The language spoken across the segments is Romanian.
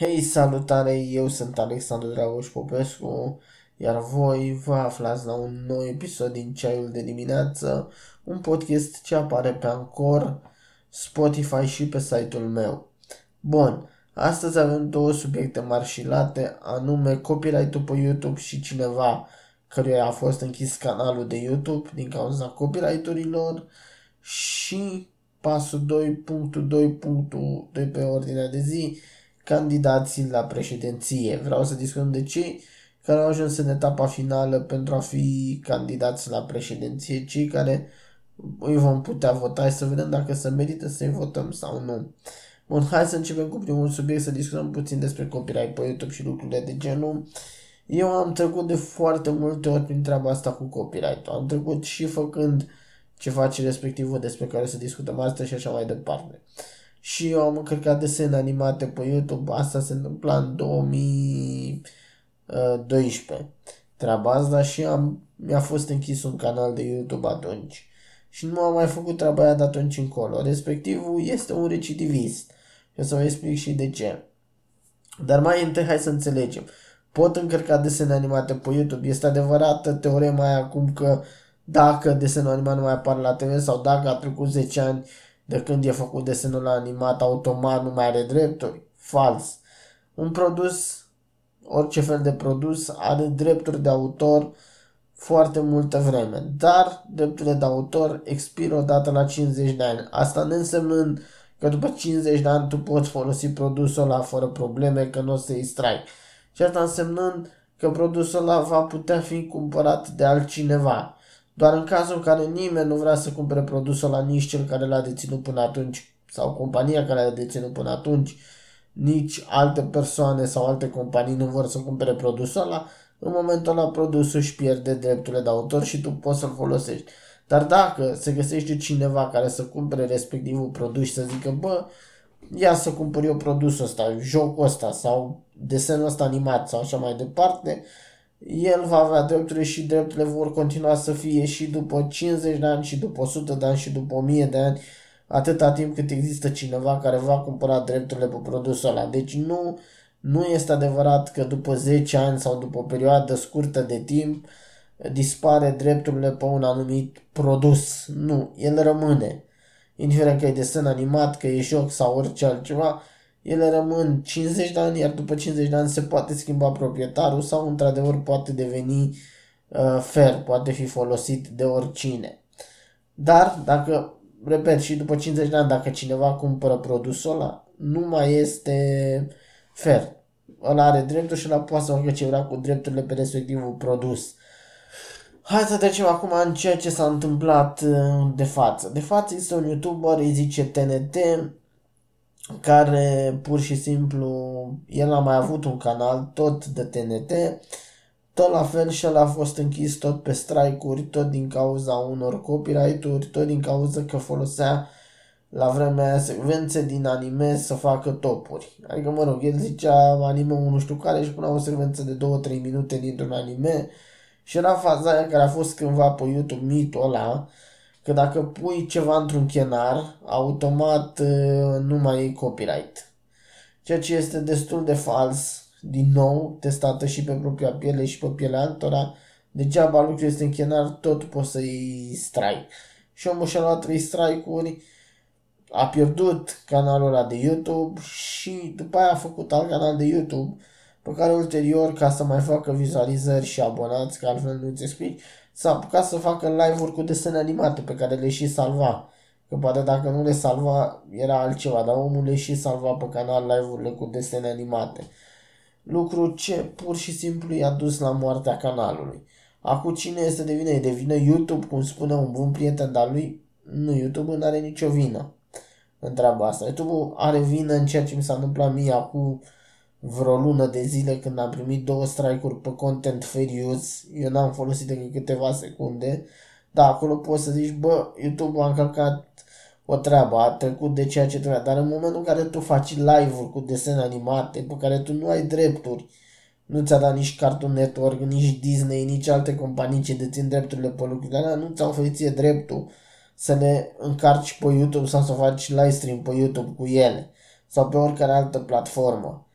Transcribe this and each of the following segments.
Hei, salutare, eu sunt Alexandru Dragoș Popescu, iar voi vă aflați la un nou episod din Ceaiul de dimineață, un podcast ce apare pe Anchor, Spotify și pe site-ul meu. Bun, astăzi avem două subiecte mari și late, anume copyright-ul pe YouTube și cineva căruia a fost închis canalul de YouTube din cauza copyright-urilor și pasul 2.2.2 pe ordinea de zi, candidații la președinție. Vreau să discutăm de cei care au ajuns în etapa finală pentru a fi candidați la președinție, cei care îi vom putea vota și să vedem dacă se merită să-i votăm sau nu. Bun, hai să începem cu primul subiect, să discutăm puțin despre copyright pe YouTube și lucrurile de genul. Eu am trecut de foarte multe ori prin treaba asta cu copyright Am trecut și făcând ce face respectivul despre care să discutăm astăzi și așa mai departe și eu am încărcat desene animate pe YouTube. Asta se întâmpla în 2012. Treaba asta și am, mi-a fost închis un canal de YouTube atunci. Și nu am mai făcut treaba aia de atunci încolo. Respectivul este un recidivist. Și o să vă explic și de ce. Dar mai întâi hai să înțelegem. Pot încărca desene animate pe YouTube. Este adevărată teorema aia acum că dacă desenul animat nu mai apare la TV sau dacă a trecut 10 ani de când e făcut desenul animat, automat nu mai are drepturi? Fals. Un produs, orice fel de produs, are drepturi de autor foarte multă vreme, dar drepturile de autor expiră odată la 50 de ani. Asta ne însemnând că după 50 de ani tu poți folosi produsul ăla fără probleme, că nu o să-i strai. Și asta însemnând că produsul ăla va putea fi cumpărat de altcineva. Doar în cazul în care nimeni nu vrea să cumpere produsul la nici cel care l-a deținut până atunci sau compania care l-a deținut până atunci, nici alte persoane sau alte companii nu vor să cumpere produsul ăla, în momentul ăla produsul își pierde drepturile de autor și tu poți să-l folosești. Dar dacă se găsește cineva care să cumpere respectivul produs și să zică, bă, ia să cumpăr eu produsul ăsta, jocul ăsta sau desenul ăsta animat sau așa mai departe, el va avea drepturile și drepturile vor continua să fie și după 50 de ani, și după 100 de ani, și după 1000 de ani, atâta timp cât există cineva care va cumpăra drepturile pe produsul ăla. Deci nu, nu este adevărat că după 10 ani sau după o perioadă scurtă de timp dispare drepturile pe un anumit produs. Nu, el rămâne. Indiferent că e desen animat, că e joc sau orice altceva, ele rămân 50 de ani, iar după 50 de ani se poate schimba proprietarul sau într-adevăr poate deveni uh, fer, poate fi folosit de oricine. Dar dacă, repet, și după 50 de ani, dacă cineva cumpără produsul ăla, nu mai este fer. Ăla are dreptul și ăla poate să facă ce vrea cu drepturile pe respectivul produs. Hai să trecem acum în ceea ce s-a întâmplat uh, de față. De față este un youtuber, îi zice TNT, care pur și simplu, el a mai avut un canal tot de TNT, tot la fel și el a fost închis tot pe strike-uri, tot din cauza unor copyright-uri, tot din cauza că folosea la vremea aia secvențe din anime să facă topuri. Adică, mă rog, el zicea anime nu știu care și punea o secvență de 2-3 minute dintr-un anime și era faza aia care a fost cândva pe YouTube mitul ăla, că dacă pui ceva într-un chenar, automat uh, nu mai e copyright. Ceea ce este destul de fals, din nou, testată și pe propria piele și pe pielea altora, degeaba lucrul este în chenar, tot poți să iei strike. Și omul și-a luat 3 strike-uri, a pierdut canalul ăla de YouTube și după aia a făcut alt canal de YouTube pe care ulterior, ca să mai facă vizualizări și abonați, că altfel nu-ți explic, s-a apucat să facă live-uri cu desene animate pe care le și salva. Că poate dacă nu le salva era altceva, dar omul le și salva pe canal live-urile cu desene animate. Lucru ce pur și simplu i-a dus la moartea canalului. Acum cine este de vină? E de vină YouTube, cum spune un bun prieten dar lui? Nu, YouTube nu are nicio vină în treaba asta. YouTube are vină în ceea ce mi s-a întâmplat mie acum vreo lună de zile când am primit două strike-uri pe content fair use, eu n-am folosit decât câteva secunde, da, acolo poți să zici, bă, YouTube a încălcat o treabă, a trecut de ceea ce trebuia, dar în momentul în care tu faci live-uri cu desene animate pe care tu nu ai drepturi, nu ți-a dat nici Cartoon Network, nici Disney, nici alte companii ce dețin drepturile pe lucrurile alea, nu ți-au oferit ție dreptul să le încarci pe YouTube sau să faci live stream pe YouTube cu ele sau pe oricare altă platformă.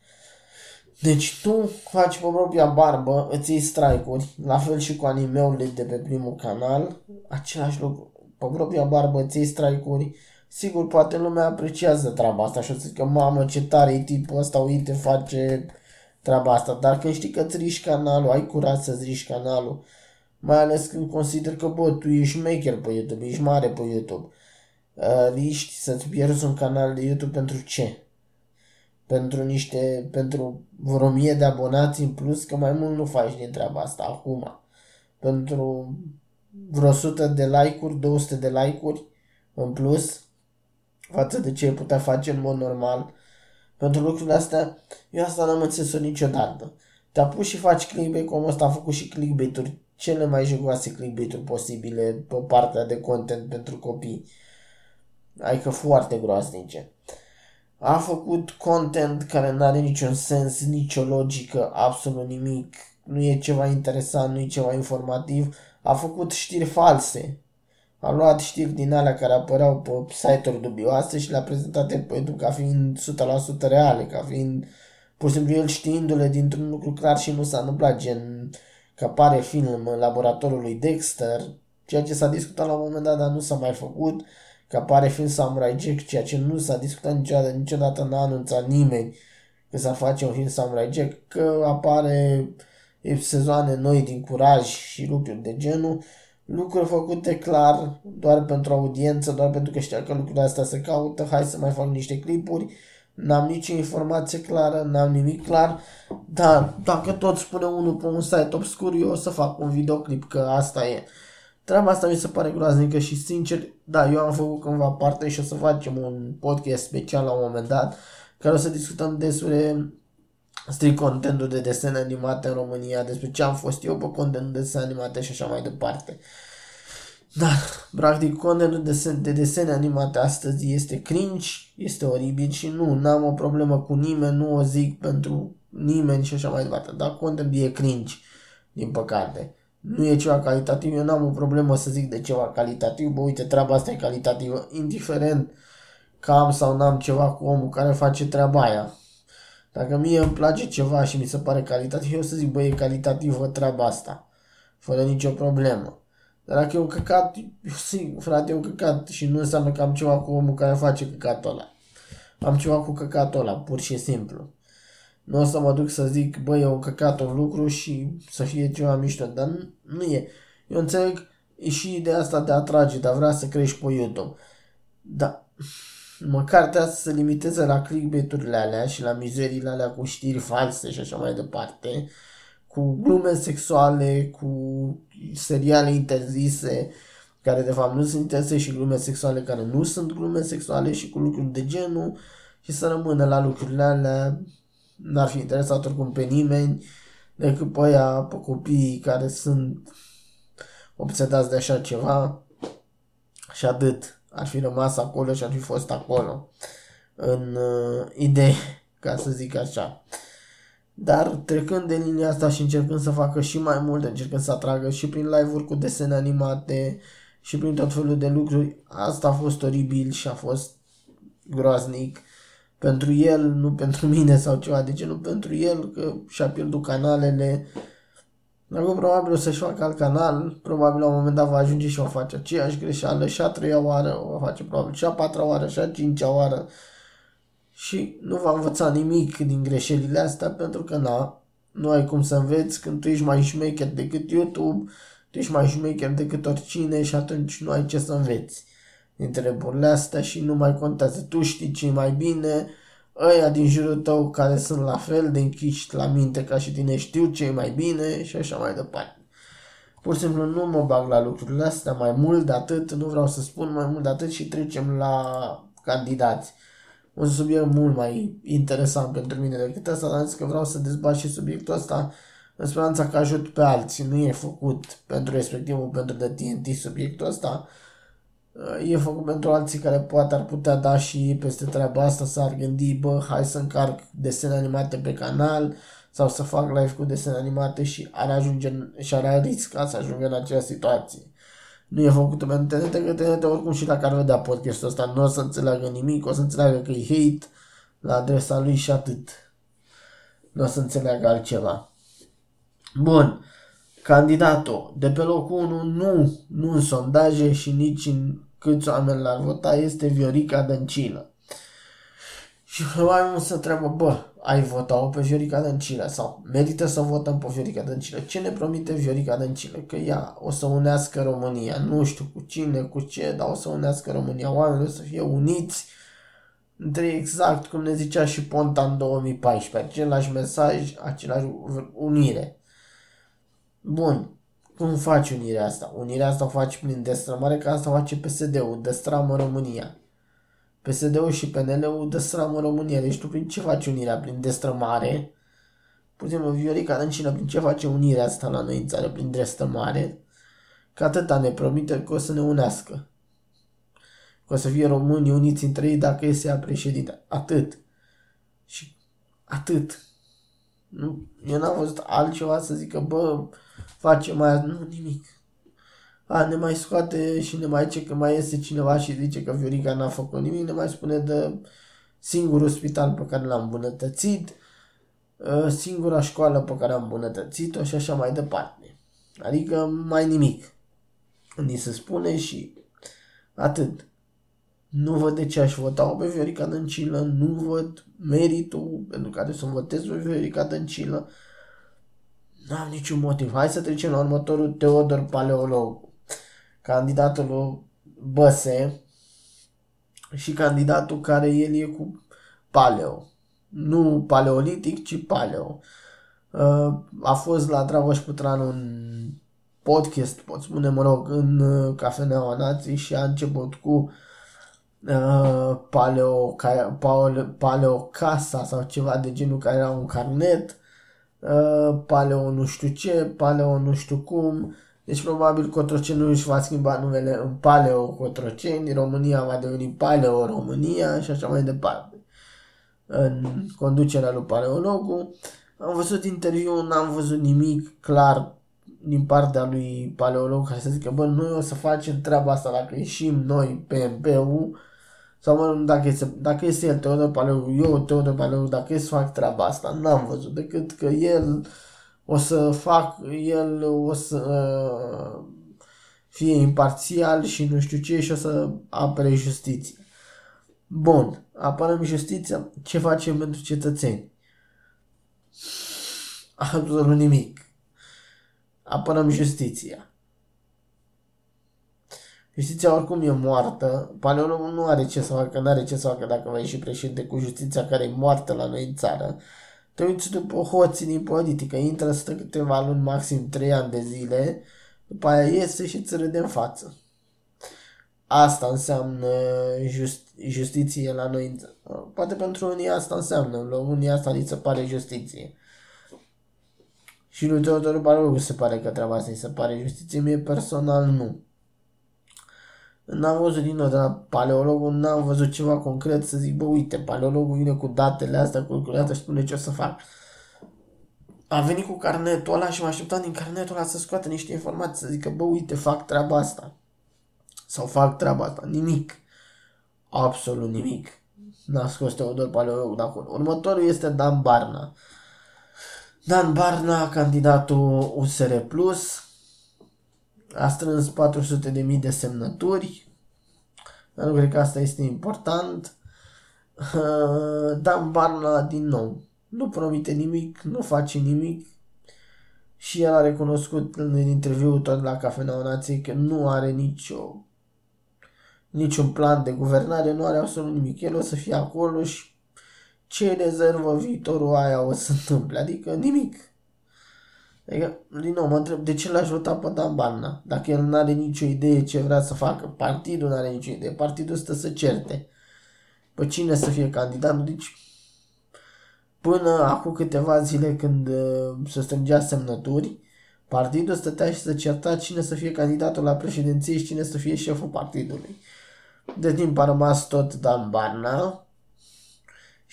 Deci tu faci pe propria barbă, îți iei strike-uri, la fel și cu animeurile de pe primul canal, același lucru. Pe propria barbă îți iei strike-uri, sigur, poate lumea apreciază treaba asta și o să zică, mamă, ce tare e tipul ăsta, uite, face treaba asta. Dar când știi că îți riști canalul, ai curaj să-ți riști canalul, mai ales când consider că, bă, tu ești maker pe YouTube, ești mare pe YouTube, uh, riști să-ți pierzi un canal de YouTube pentru ce? Pentru niște, pentru vreo mie de abonați în plus, că mai mult nu faci din treaba asta acum. Pentru vreo 100 de like-uri, 200 de like-uri în plus față de ce ai putea face în mod normal. Pentru lucrurile astea, eu asta n-am înțeles-o niciodată. Te apuci și faci clickbait cum ăsta a făcut și clickbait-uri, cele mai jugoase clickbait-uri posibile pe partea de content pentru copii. Adică foarte groaznice a făcut content care nu are niciun sens, nicio logică, absolut nimic, nu e ceva interesant, nu e ceva informativ, a făcut știri false. A luat știri din alea care apăreau pe site-uri dubioase și le-a prezentat pe YouTube ca fiind 100% reale, ca fiind pur și simplu el știindu-le dintr-un lucru clar și nu s-a întâmplat, gen că apare film în laboratorul lui Dexter, ceea ce s-a discutat la un moment dat, dar nu s-a mai făcut că apare film Samurai Jack, ceea ce nu s-a discutat niciodată, niciodată n-a anunțat nimeni că s-ar face un film Samurai Jack, că apare sezoane noi din curaj și lucruri de genul, lucruri făcute clar doar pentru audiență, doar pentru că știa că lucrurile astea se caută, hai să mai fac niște clipuri, n-am nicio informație clară, n-am nimic clar, dar dacă tot spune unul pe un site obscur, eu o să fac un videoclip, că asta e. Treaba asta mi se pare groaznică și sincer, da, eu am făcut cândva parte și o să facem un podcast special la un moment dat care o să discutăm despre strict contentul de desene animate în România, despre ce am fost eu pe contentul de desene animate și așa mai departe. Dar, practic, contentul de, de desene animate astăzi este cringe, este oribil și nu, n-am o problemă cu nimeni, nu o zic pentru nimeni și așa mai departe, dar contentul e cringe, din păcate nu e ceva calitativ, eu n-am o problemă să zic de ceva calitativ, bă, uite, treaba asta e calitativă, indiferent că am sau n-am ceva cu omul care face treaba aia. Dacă mie îmi place ceva și mi se pare calitativ, eu să zic, bă, e calitativă treaba asta, fără nicio problemă. Dar dacă e un căcat, eu zic, frate, e un căcat și nu înseamnă că am ceva cu omul care face căcatul ăla. Am ceva cu căcatul ăla, pur și simplu. Nu o să mă duc să zic, băi, e un căcat un lucru și să fie ceva mișto, dar nu, nu e. Eu înțeleg e și ideea asta de a atrage, dar vrea să crești pe YouTube. Da, măcar trebuie să se limiteze la clickbait-urile alea și la mizeriile alea cu știri false și așa mai departe, cu glume sexuale, cu seriale interzise, care de fapt nu sunt interese și glume sexuale care nu sunt glume sexuale și cu lucruri de genul și să rămână la lucrurile alea n-ar fi interesat oricum pe nimeni decât pe aia, pe copiii care sunt obsedați de așa ceva și atât. Ar fi rămas acolo și ar fi fost acolo în uh, idee, ca să zic așa. Dar trecând de linia asta și încercând să facă și mai mult, încercând să atragă și prin live-uri cu desene animate și prin tot felul de lucruri, asta a fost oribil și a fost groaznic pentru el, nu pentru mine sau ceva de genul, pentru el că și-a pierdut canalele. Acum probabil o să-și facă alt canal, probabil la un moment dat va ajunge și o face aceeași greșeală și a treia oară o va face probabil și a patra oară și a cincea oară și nu va învăța nimic din greșelile astea pentru că na, nu ai cum să înveți când tu ești mai șmecher decât YouTube, tu ești mai șmecher decât oricine și atunci nu ai ce să înveți din treburile astea și nu mai contează. Tu știi ce mai bine, ăia din jurul tău care sunt la fel de închiși la minte ca și tine știu ce mai bine și așa mai departe. Pur și simplu nu mă bag la lucrurile astea mai mult de atât, nu vreau să spun mai mult de atât și trecem la candidați. Un subiect mult mai interesant pentru mine decât asta, dar că vreau să dezbat și subiectul ăsta în speranța că ajut pe alții. Nu e făcut pentru respectivul, pentru de TNT subiectul ăsta, e făcut pentru alții care poate ar putea da și peste treaba asta să ar gândi, bă, hai să încarc desene animate pe canal sau să fac live cu desene animate și ar ajunge și ar risca să ajungă în acea situație. Nu e făcut pentru TNT, că TNT oricum și dacă ar vedea podcastul ăsta nu o să înțeleagă nimic, o să înțeleagă că e hate la adresa lui și atât. nu o să înțeleagă altceva. Bun. Candidatul de pe locul 1 nu, nu în sondaje și nici în câți oameni l-ar vota este Viorica Dăncilă. Și mai să întreabă, bă, ai votat pe Viorica Dăncilă sau merită să votăm pe Viorica Dăncilă? Ce ne promite Viorica Dăncilă? Că ea o să unească România. Nu știu cu cine, cu ce, dar o să unească România. Oamenii o să fie uniți între exact cum ne zicea și Ponta în 2014. Același mesaj, același unire. Bun. Cum faci unirea asta? Unirea asta o faci prin destrămare, că asta o face PSD-ul, destramă România. PSD-ul și PNL-ul destramă România. Deci tu prin ce faci unirea? Prin destrămare? Pur și simplu, Viorica Dăncilă, prin ce face unirea asta la noi în țară? Prin destrămare? Că atâta ne promite că o să ne unească. Că o să fie români uniți între ei dacă este ea președinte. Atât. Și atât. Nu, eu n-am văzut altceva să zică, bă, face mai... Nu, nimic. A, ne mai scoate și ne mai zice că mai este cineva și zice că Viorica n-a făcut nimic, ne mai spune de singurul spital pe care l-am îmbunătățit, ă, singura școală pe care am îmbunătățit-o și așa mai departe. Adică mai nimic. Ni se spune și atât. Nu văd de ce aș vota pe Viorica Dăncilă, nu văd meritul pentru care să votez pe Viorica Dăncilă. Nu am niciun motiv. Hai să trecem la următorul Teodor Paleolog. Candidatul Băse și candidatul care el e cu paleo. Nu paleolitic, ci paleo. Uh, a fost la Dragoș Putran un podcast, pot spune, mă rog, în uh, Cafeneaua Nații și a început cu uh, paleo, paleo, paleo casa sau ceva de genul care era un carnet, uh, paleo nu știu ce, paleo nu știu cum, deci probabil Cotroceni își va schimba numele în Paleo Cotroceni, România va deveni Paleo România și așa mai departe. În conducerea lui Paleologu am văzut interviu, n-am văzut nimic clar din partea lui Paleolog care să zică, bă, noi o să facem treaba asta dacă ieșim noi pe MPU sau mă dacă este, dacă este el Teodor Paleolog, eu Teodor Paleolog, dacă este să fac treaba asta, n-am văzut decât că el o să fac, el o să uh, fie imparțial și nu știu ce și o să apere justiția. Bun, apărăm justiția, ce facem pentru cetățeni? Absolut nimic. Apărăm justiția. Justiția oricum e moartă. Paleologul nu are ce să facă, nu are ce să facă dacă va ieși președinte cu justiția care e moartă la noi în țară. Te uiți după hoții din politică, intră, stă câteva luni, maxim 3 ani de zile, după aia iese și îți râde în față. Asta înseamnă just, justiție la noi. Poate pentru unii asta înseamnă, la unii asta li se pare justiție. Și lui Teodor Balogu se pare că treaba asta îi se pare justiție, mie personal nu. N-am văzut din nou de la paleologul, n-am văzut ceva concret să zic, bă, uite, paleologul vine cu datele astea, cu calculator și spune ce o să fac. A venit cu carnetul ăla și m-a așteptat din carnetul ăla să scoată niște informații, să zică, bă, uite, fac treaba asta. Sau fac treaba asta. Nimic. Absolut nimic. N-a scos Teodor Paleologul de acolo. Următorul este Dan Barna. Dan Barna, candidatul USR Plus, a strâns 400.000 de semnături, dar nu cred că asta este important. Dan Barna, din nou, nu promite nimic, nu face nimic și el a recunoscut în interviu tot la Cafeneaua Nației că nu are nicio niciun plan de guvernare, nu are absolut nimic. El o să fie acolo și ce rezervă viitorul aia o să întâmple, adică nimic. Adică, din nou, mă întreb de ce l-aș vota pe Dan Barna? Dacă el nu are nicio idee ce vrea să facă, partidul nu are nicio idee, partidul stă să certe. Pe cine să fie candidat? Deci, până acum câteva zile când uh, se strângea semnături, partidul stătea și să certa cine să fie candidatul la președinție și cine să fie șeful partidului. De timp a rămas tot Dan Barna,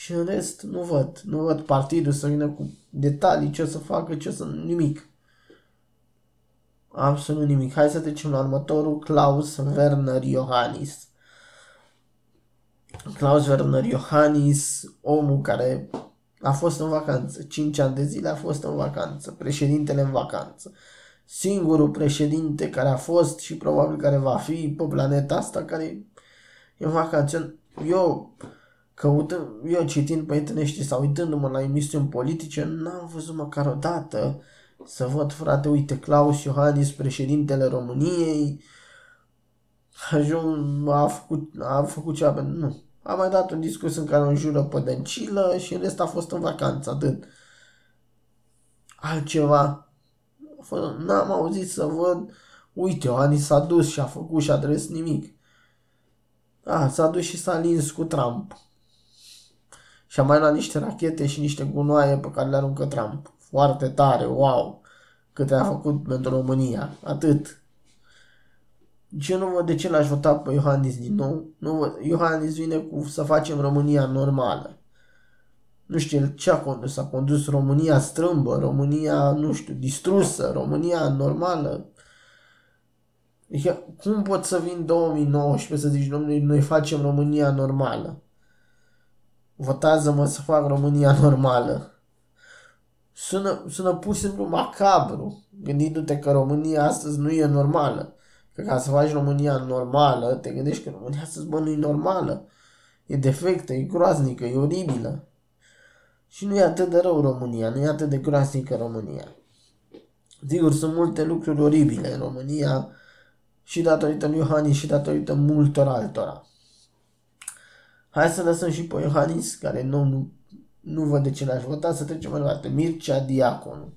și în rest nu văd. Nu văd partidul să vină cu detalii, ce o să facă, ce o să... nimic. Absolut nimic. Hai să trecem la următorul, Klaus Werner Iohannis. Klaus Werner Iohannis, omul care A fost în vacanță. 5 ani de zile a fost în vacanță. Președintele în vacanță. Singurul președinte care a fost și probabil care va fi pe planeta asta care e în vacanță. Eu căutând, eu citind pe internet știi, sau uitându-mă la emisiuni politice, n-am văzut măcar o dată să văd, frate, uite, Claus Iohannis, președintele României, ajung, a făcut, a făcut ceva, nu. A mai dat un discurs în care o înjură pe dăncilă și în rest a fost în vacanță, atât. Altceva. N-am auzit să văd, uite, Iohannis s-a dus și a făcut și a adres nimic. A, s-a dus și s-a lins cu Trump. Și a mai luat niște rachete și niște gunoaie pe care le aruncă Trump. Foarte tare, wow! Câte a făcut pentru România. Atât. Ce nu văd de ce l-aș vota pe Iohannis din nou. Nu văd. Iohannis vine cu să facem România normală. Nu știu ce a condus. A condus România strâmbă, România, nu știu, distrusă, România normală. Adică, cum pot să vin 2019 să zici, domnule, noi facem România normală? Votează-mă să fac România normală. Sună, sună pur și simplu macabru, gândindu-te că România astăzi nu e normală. Că ca să faci România normală, te gândești că România astăzi, bă, nu e normală. E defectă, e groaznică, e oribilă. Și nu e atât de rău România, nu e atât de groaznică România. Sigur, sunt multe lucruri oribile în România și datorită lui Iohannis și datorită multor altora. Hai să lăsăm și pe Iohannis, care nu, nu, nu văd de ce l-aș vota, să trecem mai departe. Mircea Diaconu.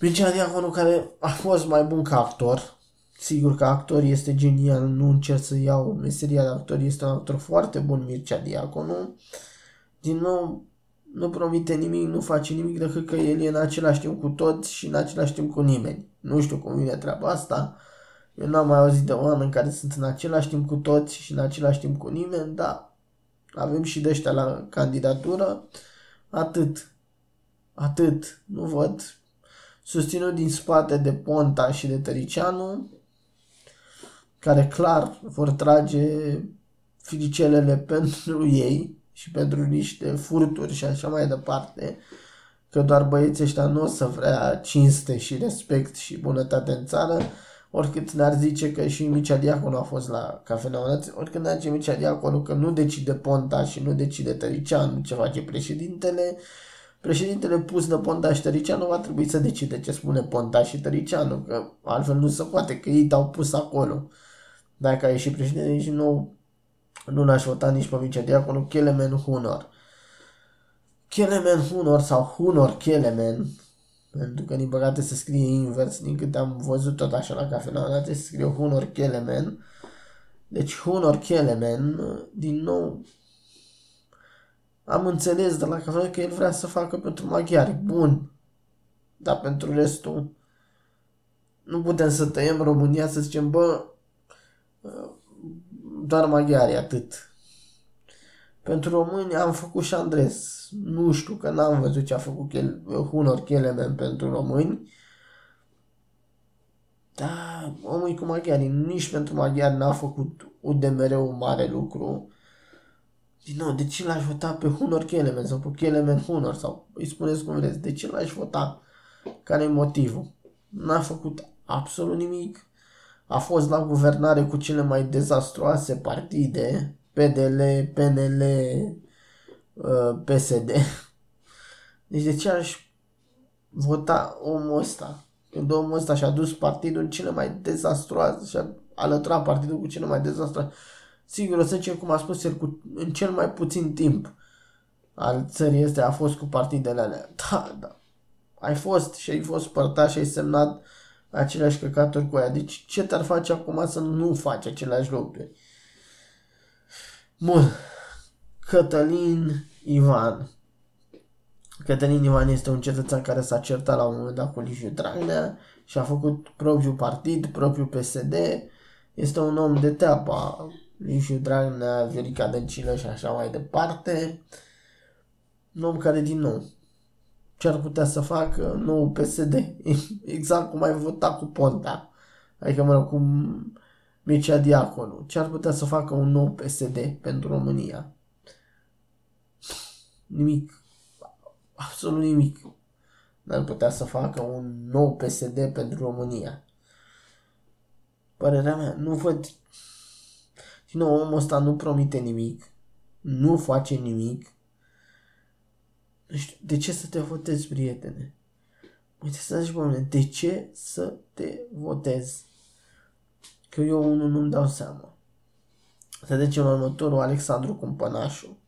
Mircea Diaconu care a fost mai bun ca actor. Sigur că actor este genial, nu încerc să iau meseria de actor, este un actor foarte bun Mircea Diaconu. Din nou, nu promite nimic, nu face nimic decât că el e în același timp cu toți și în același timp cu nimeni. Nu știu cum vine treaba asta. Eu n-am mai auzit de oameni care sunt în același timp cu toți și în același timp cu nimeni, dar avem și de ăștia la candidatură. Atât. Atât. Nu văd. Susținut din spate de Ponta și de Tăricianu, care clar vor trage filicelele pentru ei și pentru niște furturi și așa mai departe, că doar băieții ăștia nu o să vrea cinste și respect și bunătate în țară, oricât ne-ar zice că și Mircea Diaconu a fost la Cafeneaua Nației, oricât ne-ar zice Mircea Diaconu că nu decide Ponta și nu decide Tăricianu ce face președintele, președintele pus de Ponta și Tăricianu va trebui să decide ce spune Ponta și Tăricianu, că altfel nu se poate, că ei te-au pus acolo. Dacă a ieșit președintele și nu, nu l-aș vota nici pe Mircea Diaconu, Kelemen Hunor. Kelemen Hunor sau Hunor Kelemen, pentru că, din păcate, se scrie invers, din câte am văzut tot așa la cafenea, dar se scrie Hunor Kelemen. Deci Hunor Kelemen, din nou, am înțeles de la cafenea că el vrea să facă pentru maghiari. Bun. Dar pentru restul, nu putem să tăiem România să zicem, bă, doar maghiari, atât. Pentru români am făcut și Andres. Nu știu că n-am văzut ce a făcut Chel- Hunor Kelemen pentru români. Da, omul cu maghiari. Nici pentru maghiari n-a făcut UDMR un mare lucru. Din nou, de ce l-aș vota pe Hunor Kelemen sau pe Kelemen Hunor sau îi spuneți cum vreți, de ce l-aș vota? Care e motivul? N-a făcut absolut nimic. A fost la guvernare cu cele mai dezastroase partide PDL, PNL, uh, PSD. Deci de ce aș vota omul ăsta? Când omul ăsta și-a dus partidul în cele mai dezastroase și-a alăturat partidul cu cele mai dezastroase. Sigur, o să zicem, cum a spus el, cu, în cel mai puțin timp al țării este a fost cu partidele alea. Da, da. Ai fost și ai fost părtaș și ai semnat aceleași căcaturi cu aia. Deci ce te-ar face acum să nu faci aceleași lucruri? Bun. Cătălin Ivan. Cătălin Ivan este un cetățean care s-a certat la un moment dat cu Liviu Dragnea și a făcut propriul partid, propriul PSD. Este un om de teapa. Liviu Dragnea, Viorica Dăncilă și așa mai departe. Un om care, din nou, ce ar putea să facă nou PSD. Exact cum ai votat cu Ponta. Adică, mă rog, cum Mircea Diaconu. Ce ar putea să facă un nou PSD pentru România? Nimic. absolut nimic. N-ar putea să facă un nou PSD pentru România. Părerea mea, nu văd... Din nou, omul ăsta nu promite nimic, nu face nimic. Nu știu, de ce să te votezi, prietene? Uite să zici, bă, de ce să te votezi? Că eu unul nu-mi dau seama. Să trecem la următorul, Alexandru Cumpănașu.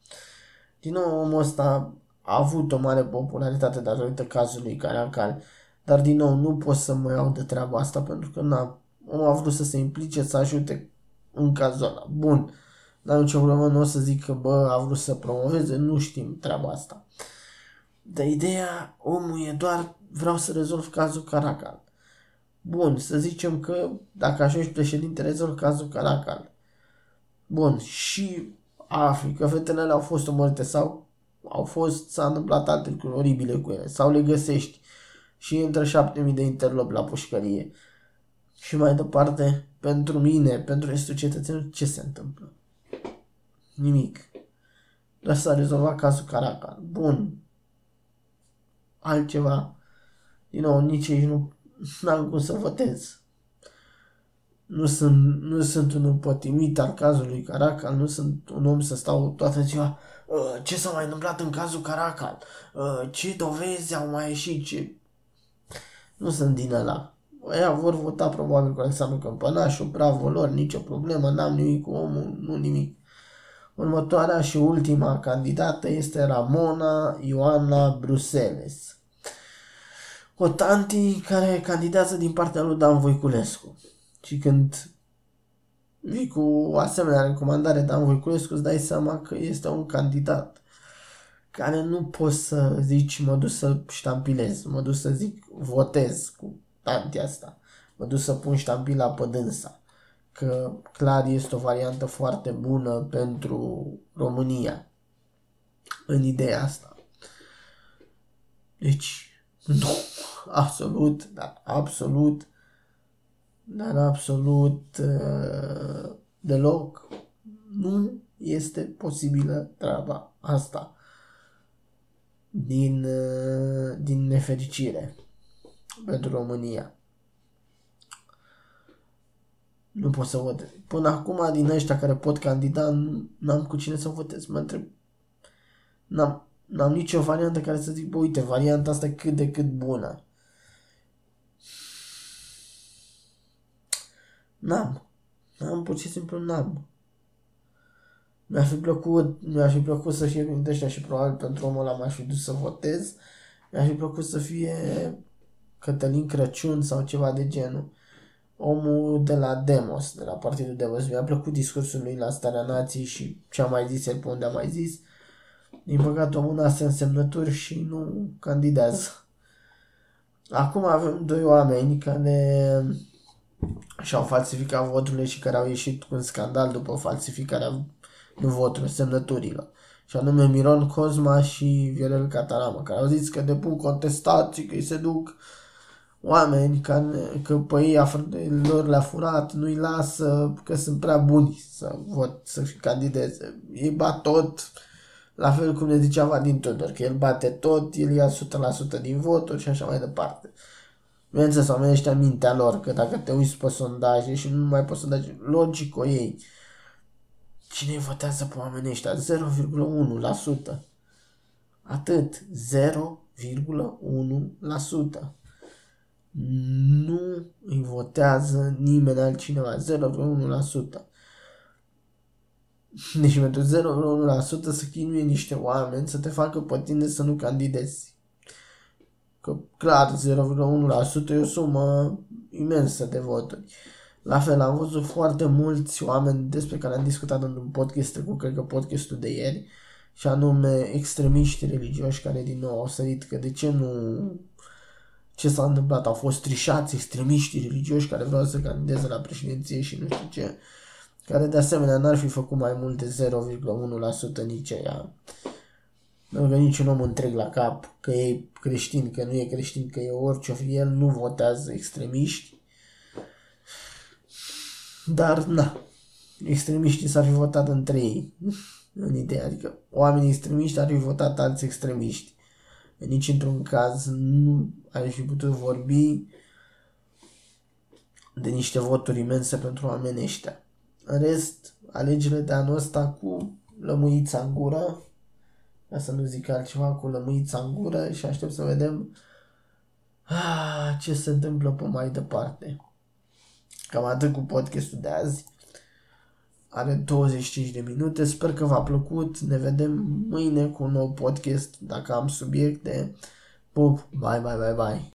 Din nou, omul ăsta a avut o mare popularitate datorită cazului Caracal, dar din nou nu pot să mă iau de treaba asta pentru că n-a, omul a vrut să se implice, să ajute în cazul ăla. Bun, dar nicio problemă, nu o să zic că bă, a vrut să promoveze, nu știm treaba asta. De ideea, omul e doar, vreau să rezolv cazul Caracal. Bun, să zicem că dacă ajungi președinte, rezolv cazul Caracal. Bun, și afli că fetele au fost omorâte sau au fost, s-a întâmplat alte lucruri oribile cu ele, sau le găsești și intră șapte mii de interlop la pușcărie. Și mai departe, pentru mine, pentru restul cetățenilor, ce se întâmplă? Nimic. Doar s-a rezolvat cazul Caracal. Bun. Altceva. Din nou, nici aici nu am cum să votez nu sunt, nu sunt un împătimit al cazului Caracal, nu sunt un om să stau toată ziua uh, ce s-a mai întâmplat în cazul Caracal, uh, ce dovezi au mai ieșit, ce... Nu sunt din ăla. Aia vor vota probabil cu Alexandru Câmpănașu, bravo lor, nicio problemă, n-am nimic cu omul, nu nimic. Următoarea și ultima candidată este Ramona Ioana Bruseles. O tanti care candidează din partea lui Dan Voiculescu. Și când vii cu o asemenea recomandare Dan Voiculescu, îți dai seama că este un candidat care nu poți să zici mă duc să ștampilez, mă duc să zic votez cu tantia asta, mă duc să pun ștampila pe dânsa, că clar este o variantă foarte bună pentru România în ideea asta. Deci, nu, absolut, dar absolut dar absolut uh, deloc nu este posibilă treaba asta din, uh, din nefericire pentru România. Nu pot să votez. Până acum, din ăștia care pot candida, n-am cu cine să votez. Mă întreb. N-am, n-am nicio variantă care să zic, bă, uite, varianta asta e cât de cât bună. N-am. N-am, pur și simplu n-am. Mi-ar fi plăcut, mi-ar fi plăcut să fie printre ăștia și probabil pentru omul ăla m-aș fi dus să votez. Mi-ar fi plăcut să fie Cătălin Crăciun sau ceva de genul. Omul de la Demos, de la Partidul Demos. Mi-a plăcut discursul lui la Starea Nației și ce a mai zis el pe unde a mai zis. Din păcate omul n-a însemnături și nu candidează. Acum avem doi oameni care și-au falsificat voturile și care au ieșit cu un scandal după falsificarea nu voturilor, semnăturilor. Și anume Miron Cosma și Viorel Cataramă, care au zis că depun contestații, că îi se duc oameni care, că pe ei lor le-a furat, nu-i lasă, că sunt prea buni să vot, să candideze. Ei bat tot, la fel cum ne zicea Vadim Tudor, că el bate tot, el ia 100% din voturi și așa mai departe. Bineînțeles, oamenii ăștia mintea lor, că dacă te uiți pe sondaje și nu mai poți sondaje, logic o ei. Cine votează pe oamenii ăștia? 0,1%. Atât. 0,1%. Nu îi votează nimeni altcineva. 0,1%. Deci pentru 0,1% să chinuie niște oameni să te facă pe tine să nu candidezi. Că clar 0,1% e o sumă imensă de voturi. La fel, am văzut foarte mulți oameni despre care am discutat în un podcast trecut, cred că podcastul de ieri, și anume extremiști religioși care din nou au sărit că de ce nu ce s-a întâmplat, au fost trișați extremiști religioși care vreau să candideze la președinție și nu știu ce, care de asemenea n-ar fi făcut mai mult de 0,1% nici ea. Nu că niciun om întreg la cap că e creștin, că nu e creștin, că e orice fi el, nu votează extremiști. Dar, na, extremiștii s-ar fi votat între ei, în ideea, adică oamenii extremiști ar fi votat alți extremiști. nici într-un caz nu ai fi putut vorbi de niște voturi imense pentru oamenii ăștia. În rest, alegerile de anul ăsta cu lămâița în gură, ca să nu zic altceva, cu lămâița în gură și aștept să vedem ah, ce se întâmplă pe mai departe. Cam atât cu podcastul de azi. Are 25 de minute. Sper că v-a plăcut. Ne vedem mâine cu un nou podcast dacă am subiecte. Pup, bye, bye, bye, bye.